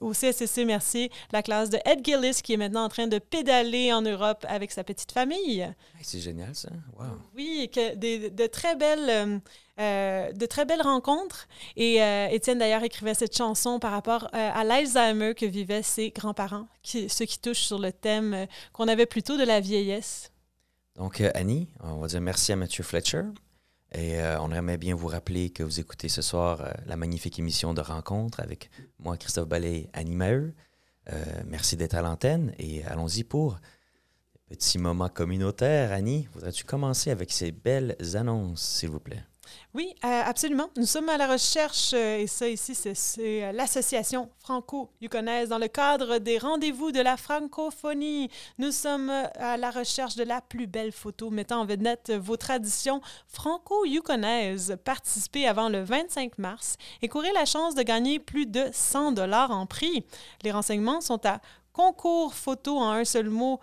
au CSCC Mercier la classe de Ed Gillis qui est maintenant en train de pédaler en Europe avec sa petite famille. Hey, c'est génial, ça. Wow. Oui, que des- de, très belles, euh, euh, de très belles rencontres. Et euh, Étienne, d'ailleurs, écrivait cette chanson par rapport euh, à l'Alzheimer que vivaient ses grands-parents, qui, ce qui touche sur le thème euh, qu'on avait plutôt de la vieillesse. Donc, Annie, on va dire merci à Mathieu Fletcher. Et euh, on aimerait bien vous rappeler que vous écoutez ce soir euh, la magnifique émission de rencontre avec moi, Christophe Ballet et Annie Maheu. Euh, merci d'être à l'antenne et allons-y pour petit moment communautaire. Annie, voudrais-tu commencer avec ces belles annonces, s'il vous plaît? Oui, euh, absolument. Nous sommes à la recherche, euh, et ça ici, c'est- euh, l'association franco-yukonaise dans le cadre des rendez-vous de la francophonie. Nous sommes à la recherche de la plus belle photo mettant en vedette vos traditions franco-yukonaises. Participez avant le 25 mars et courez la chance de gagner plus de 100 dollars en prix. Les renseignements sont à concours photo en un seul mot,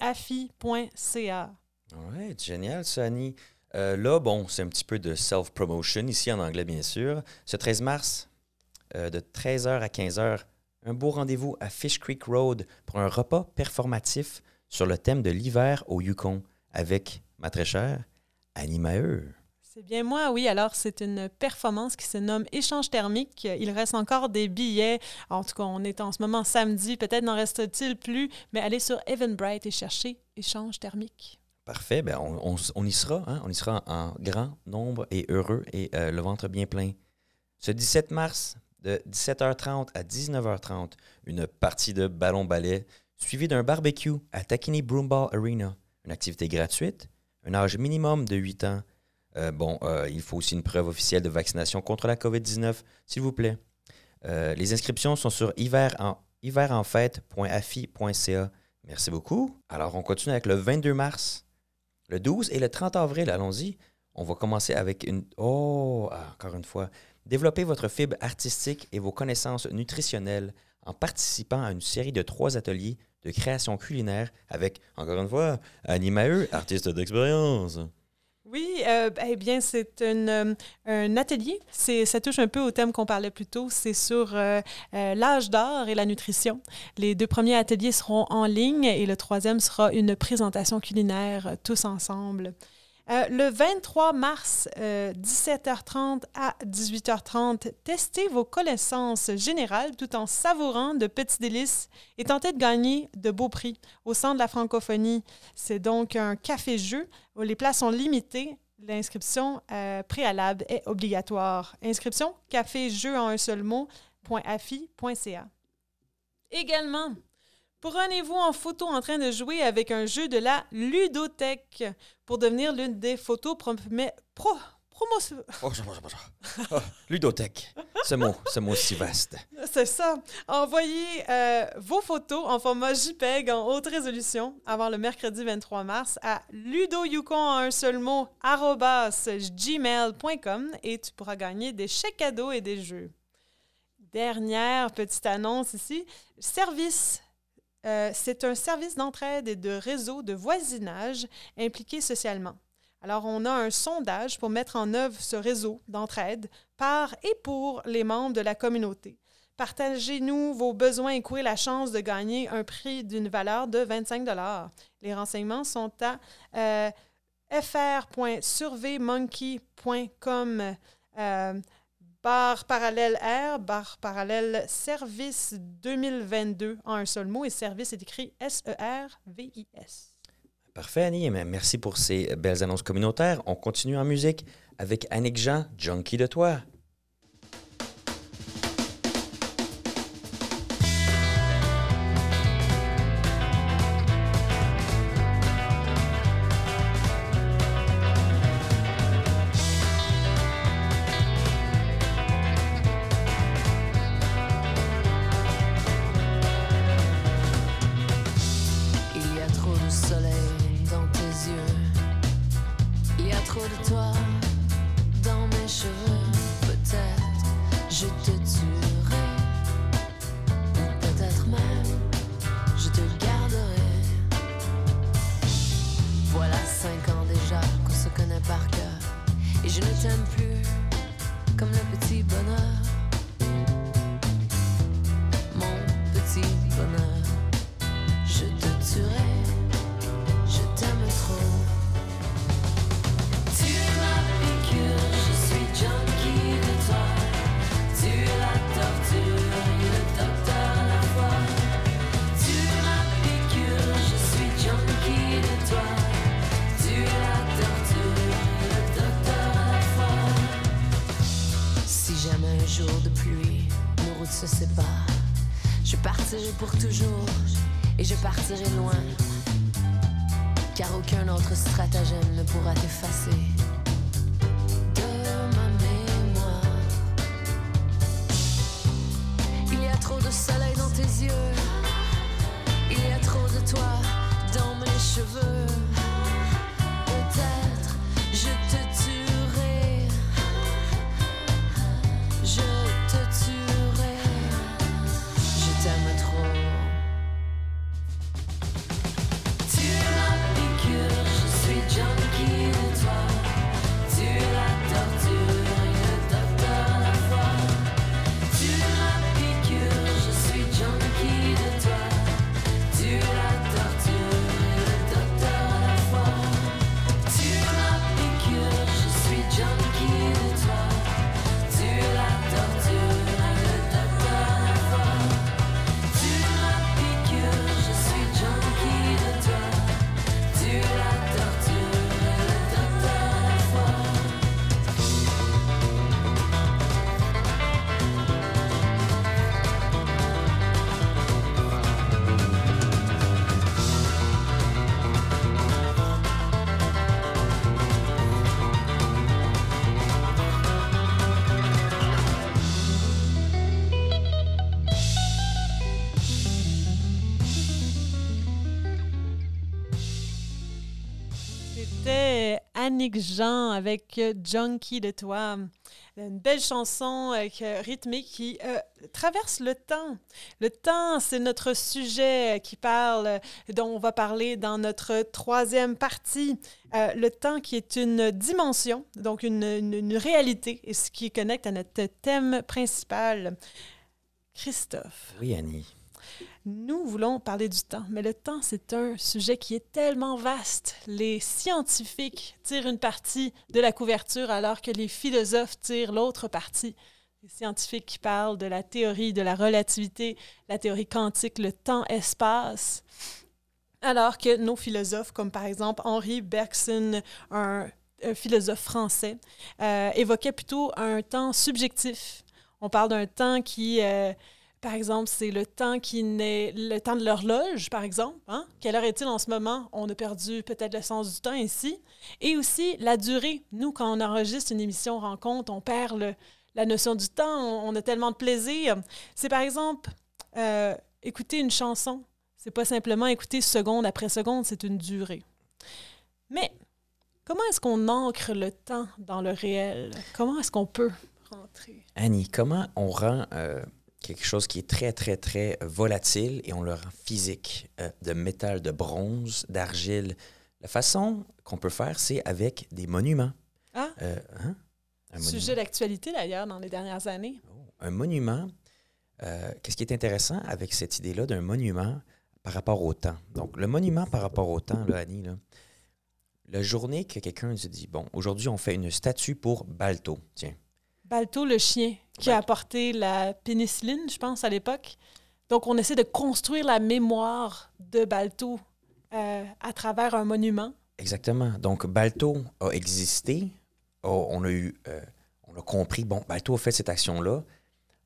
.afi.ca. Ouais, génial, Annie. Euh, là, bon, c'est un petit peu de self-promotion, ici en anglais, bien sûr. Ce 13 mars, euh, de 13h à 15h, un beau rendez-vous à Fish Creek Road pour un repas performatif sur le thème de l'hiver au Yukon avec ma très chère Annie Maheu. C'est bien moi, oui. Alors, c'est une performance qui se nomme Échange thermique. Il reste encore des billets. En tout cas, on est en ce moment samedi. Peut-être n'en reste-t-il plus, mais allez sur Eventbrite et cherchez Échange thermique. Parfait, ben on, y sera, hein? on y sera en, grand nombre et heureux et euh, le ventre bien plein. Ce 17 mars, de 17h30 à 19h30, une partie de ballon-ballet suivie d'un barbecue à Takini Broomball Arena. Une activité gratuite, un âge minimum de 8 ans. Euh, bon, euh, il faut aussi une preuve officielle de vaccination contre la COVID-19, s'il vous plaît. Les inscriptions sont sur hiver en, hiverenfête.afi.ca. Merci beaucoup. Alors, on continue avec le 22 mars. Le 12 et le 30 avril, allons-y. On va commencer avec une... Oh, ah, encore une fois. Développez votre fibre artistique et vos connaissances nutritionnelles en participant à une série de trois ateliers de création culinaire avec, encore une fois, Annie Maheu, artiste d'expérience. Oui, euh, eh bien, c'est euh, un atelier. C'est, ça touche un peu au thème qu'on parlait plus tôt. C'est sur euh, l'âge d'or et la nutrition. Les deux premiers ateliers seront en ligne et le troisième sera une présentation culinaire tous ensemble. Euh, le 23 mars, euh, 17h30 à 18h30, testez vos connaissances générales tout en savourant de petits délices et tentez de gagner de beaux prix au centre de la francophonie. C'est donc un café-jeu où les places sont limitées. L'inscription euh, préalable est obligatoire. Inscription café-jeu en un seul mot, .afi.ca. Également, prenez-vous en photo en train de jouer avec un jeu de la ludothèque pour devenir l'une des photos promé- pro, promo- Oh, je- je- je- oh, ludothèque. Ce mot, ce mot si vaste. C'est ça. Envoyez euh, vos photos en format JPEG en haute résolution avant le mercredi 23 mars à ludoyukon en un seul mot gmail.com et tu pourras gagner des chèques cadeaux et des jeux. Dernière petite annonce ici. Service. Euh, c'est un service d'entraide et de réseau de voisinage impliqué socialement. Alors, on a un sondage pour mettre en œuvre ce réseau d'entraide par et pour les membres de la communauté. Partagez-nous vos besoins et courez la chance de gagner un prix d'une valeur de 25 Les renseignements sont à euh, fr.surveymonkey.com barre parallèle R, barre parallèle service 2022 en un seul mot et service est écrit E S-E-R-V-I-S. Parfait, Annie. Mais Merci pour ces belles annonces communautaires. On continue en musique avec Annick Jean, Junkie de toi. Je partirai pour toujours et je partirai loin. Car aucun autre stratagème ne pourra t'effacer Annick Jean avec euh, Junkie de toi. Une belle chanson euh, rythmée qui euh, traverse le temps. Le temps, c'est notre sujet qui parle, dont on va parler dans notre troisième partie. Le temps qui est une dimension, donc une réalité, et ce qui connecte à notre thème principal. Christophe. Oui, Annie. Nous voulons parler du temps, mais le temps, c'est un sujet qui est tellement vaste. Les scientifiques tirent une partie de la couverture alors que les philosophes tirent l'autre partie. Les scientifiques qui parlent de la théorie de la relativité, la théorie quantique, le temps-espace. Alors que nos philosophes, comme par exemple Henri Bergson, un, philosophe français, euh, évoquaient plutôt un temps subjectif. On parle d'un temps qui, euh, par exemple, c'est le temps qui n'est le temps de l'horloge, par exemple. Hein? Quelle heure est-il en ce moment? On a perdu peut-être le sens du temps ici. Et aussi la durée. Nous, quand on enregistre une émission rencontre, on perd le- la notion du temps. On, on a tellement de plaisir. C'est par exemple euh, écouter une chanson. C'est pas simplement écouter seconde après seconde, c'est une durée. Mais comment est-ce qu'on ancre le temps dans le réel? Comment est-ce qu'on peut rentrer? Annie, comment on rend euh, quelque chose qui est très, très, très volatile et on le rend physique, euh, de métal, de bronze, d'argile? La façon qu'on peut faire, c'est avec des monuments. Ah, Euh, hein? Un sujet d'actualité d'ailleurs dans les dernières années. Un monument, euh, qu'est-ce qui est intéressant avec cette idée-là d'un monument par rapport au temps? Donc, le monument par rapport au temps, là, Annie, là, la journée que quelqu'un se dit, bon, aujourd'hui, on fait une statue pour Balto. Tiens, Balto, le chien, qui a apporté la pénicilline, je pense, à l'époque. Donc, on essaie de construire la mémoire de Balto euh, à travers un monument. Exactement. Donc, Balto a existé. Oh, on a eu, euh, on a compris, bon, Balto a fait cette action-là.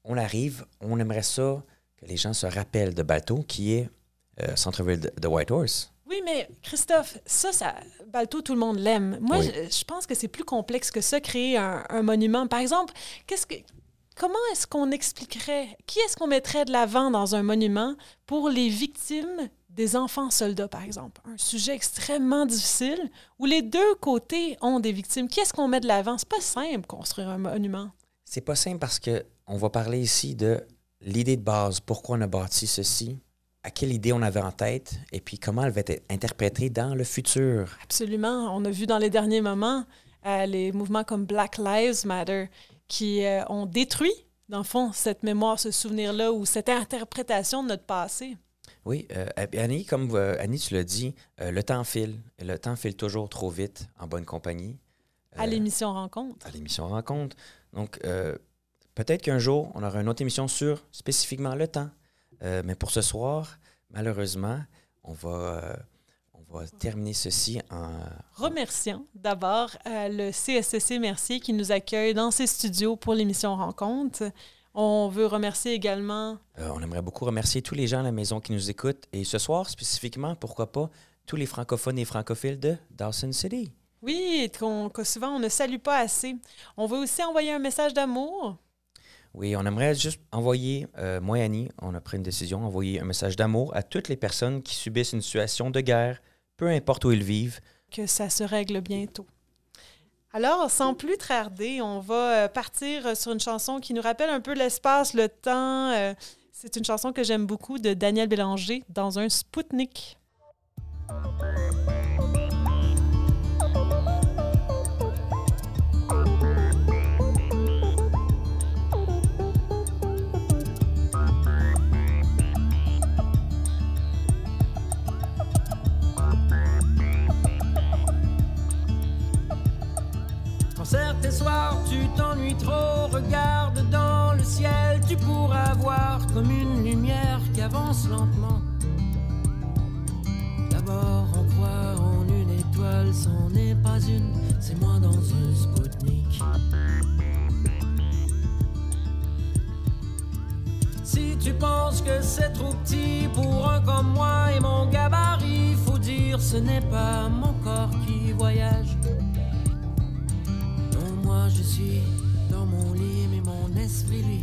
On arrive, on aimerait ça que les gens se rappellent de Balto, qui est euh, centre-ville de, de Whitehorse. Oui, mais Christophe, ça, ça Balto, tout le monde l'aime. Moi, Oui. je, je pense que c'est plus complexe que ça, créer un, un monument. Par exemple, qu'est-ce que, comment est-ce qu'on expliquerait, qui est-ce qu'on mettrait de l'avant dans un monument pour les victimes des enfants soldats, par exemple? Un sujet extrêmement difficile où les deux côtés ont des victimes. Qui est-ce qu'on met de l'avant? C'est pas simple, construire un monument. C'est pas simple parce que on va parler ici de l'idée de base, pourquoi on a bâti ceci, à quelle idée on avait en tête, et puis comment elle va être interprétée dans le futur. Absolument. On a vu dans les derniers moments euh, les mouvements comme Black Lives Matter qui euh, ont détruit, dans le fond, cette mémoire, ce souvenir-là ou cette interprétation de notre passé. Oui, euh, Annie, comme Annie, tu l'as dit, le temps file. Le temps file toujours trop vite en bonne compagnie. À l'émission Rencontre. à l'émission Rencontre. Donc, peut-être qu'un jour, on aura une autre émission sur spécifiquement le temps. Euh, mais pour ce soir, malheureusement, on va, euh, on va terminer ceci en... Remercions d'abord euh, le CSCC Mercier qui nous accueille dans ses studios pour l'émission Rencontre. On veut remercier également on aimerait beaucoup remercier tous les gens à la maison qui nous écoutent. Et ce soir, spécifiquement, pourquoi pas, tous les francophones et francophiles de Dawson City. Oui, qu'on- que souvent on ne salue pas assez. On veut aussi envoyer un message d'amour. Oui, on aimerait juste envoyer, euh, moi et Annie, on a pris une décision, envoyer un message d'amour à toutes les personnes qui subissent une situation de guerre, peu importe où ils vivent. que ça se règle bientôt. Alors, sans plus tarder, on va euh, partir sur une chanson qui nous rappelle un peu l'espace, le temps. euh, C'est une chanson que j'aime beaucoup de Daniel Bélanger dans un Spoutnik. Certains soirs tu t'ennuies trop, regarde dans le ciel, tu pourras voir comme une lumière qui avance lentement. D'abord on croit en une étoile, c'en est pas une, c'est moi dans un Spoutnik. Si tu penses que c'est trop petit pour un comme moi et mon gabarit, faut dire ce n'est pas mon corps qui voyage moi je suis dans mon lit, mais mon esprit lui